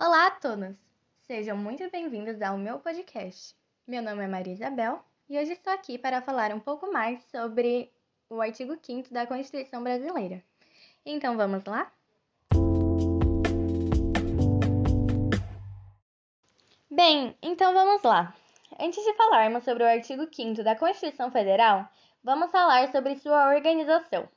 Olá a todos! Sejam muito bem-vindos ao meu podcast. Meu nome é Maria Isabel e hoje estou aqui para falar um pouco mais sobre o artigo 5 da Constituição Brasileira. Então vamos lá? Bem, então vamos lá. Antes de falarmos sobre o artigo 5 da Constituição Federal, vamos falar sobre sua organização.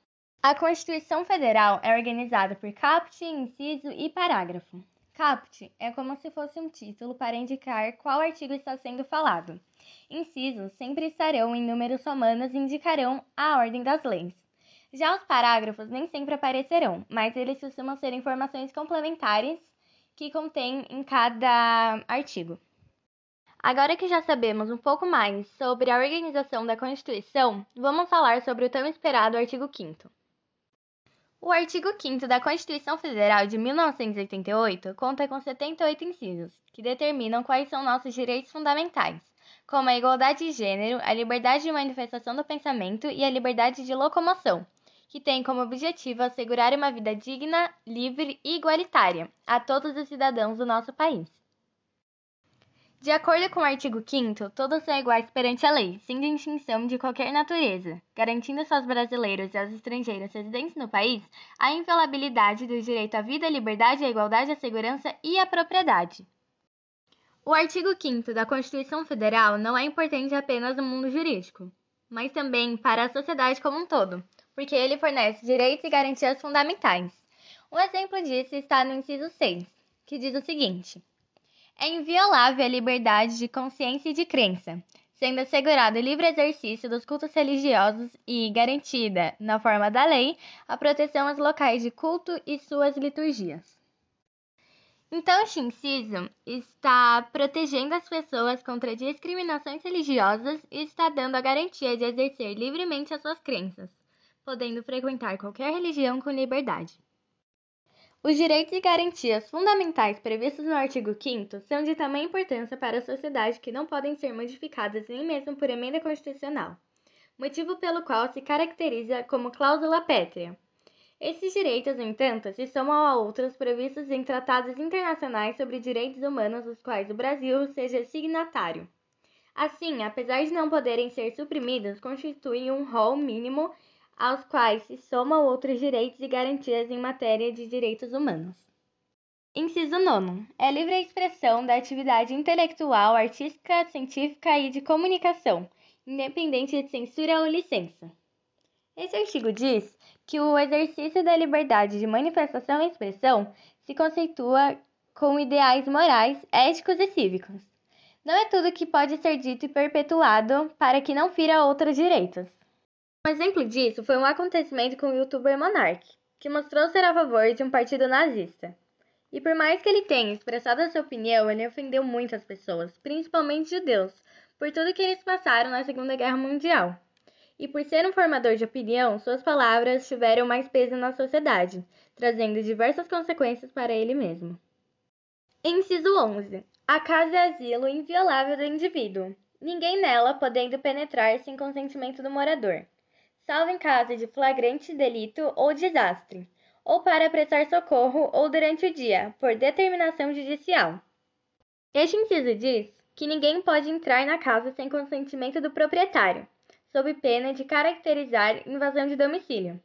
A Constituição Federal é organizada por caput, inciso e parágrafo. Caput é como se fosse um título para indicar qual artigo está sendo falado. Incisos sempre estarão em números romanos e indicarão a ordem das leis. Já os parágrafos nem sempre aparecerão, mas eles costumam ser informações complementares que contém em cada artigo. Agora que já sabemos um pouco mais sobre a organização da Constituição, vamos falar sobre o tão esperado artigo 5 o artigo 5 da Constituição Federal de 1988 conta com 78 incisos, que determinam quais são nossos direitos fundamentais, como a igualdade de gênero, a liberdade de manifestação do pensamento e a liberdade de locomoção, que tem como objetivo assegurar uma vida digna, livre e igualitária a todos os cidadãos do nosso país. De acordo com o artigo 5 todos são iguais perante a lei, sem distinção de qualquer natureza, garantindo aos brasileiros e aos estrangeiros residentes no país a inviolabilidade do direito à vida, à liberdade, à igualdade, à segurança e à propriedade. O artigo 5 da Constituição Federal não é importante apenas no mundo jurídico, mas também para a sociedade como um todo, porque ele fornece direitos e garantias fundamentais. Um exemplo disso está no inciso 6, que diz o seguinte: é inviolável a liberdade de consciência e de crença, sendo assegurado o livre exercício dos cultos religiosos e garantida, na forma da lei, a proteção aos locais de culto e suas liturgias. Então, este inciso está protegendo as pessoas contra discriminações religiosas e está dando a garantia de exercer livremente as suas crenças, podendo frequentar qualquer religião com liberdade. Os direitos e garantias fundamentais previstos no artigo 5 são de tamanha importância para a sociedade que não podem ser modificadas nem mesmo por emenda constitucional, motivo pelo qual se caracteriza como cláusula pétrea. Esses direitos, no entanto, se somam a outros previstos em tratados internacionais sobre direitos humanos dos quais o Brasil seja signatário. Assim, apesar de não poderem ser suprimidos, constituem um rol mínimo aos quais se somam outros direitos e garantias em matéria de direitos humanos. Inciso 9. É livre a expressão da atividade intelectual, artística, científica e de comunicação, independente de censura ou licença. Esse artigo diz que o exercício da liberdade de manifestação e expressão se conceitua com ideais morais, éticos e cívicos. Não é tudo que pode ser dito e perpetuado para que não fira outros direitos. Um exemplo disso foi um acontecimento com o youtuber Monark, que mostrou ser a favor de um partido nazista. E por mais que ele tenha expressado a sua opinião, ele ofendeu muitas pessoas, principalmente judeus, por tudo que eles passaram na Segunda Guerra Mundial. E por ser um formador de opinião, suas palavras tiveram mais peso na sociedade, trazendo diversas consequências para ele mesmo. Inciso 11. A casa é asilo inviolável do indivíduo, ninguém nela podendo penetrar sem consentimento do morador salvo em caso de flagrante delito ou desastre, ou para prestar socorro ou durante o dia, por determinação judicial. Este inciso diz que ninguém pode entrar na casa sem consentimento do proprietário, sob pena de caracterizar invasão de domicílio.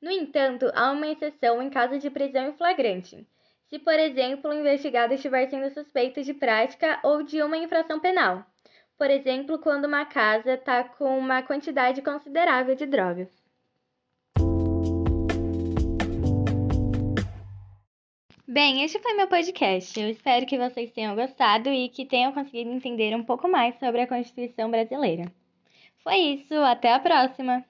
No entanto, há uma exceção em caso de prisão em flagrante, se, por exemplo, o investigado estiver sendo suspeito de prática ou de uma infração penal, por exemplo, quando uma casa está com uma quantidade considerável de drogas. Bem, este foi meu podcast. Eu espero que vocês tenham gostado e que tenham conseguido entender um pouco mais sobre a Constituição brasileira. Foi isso, até a próxima!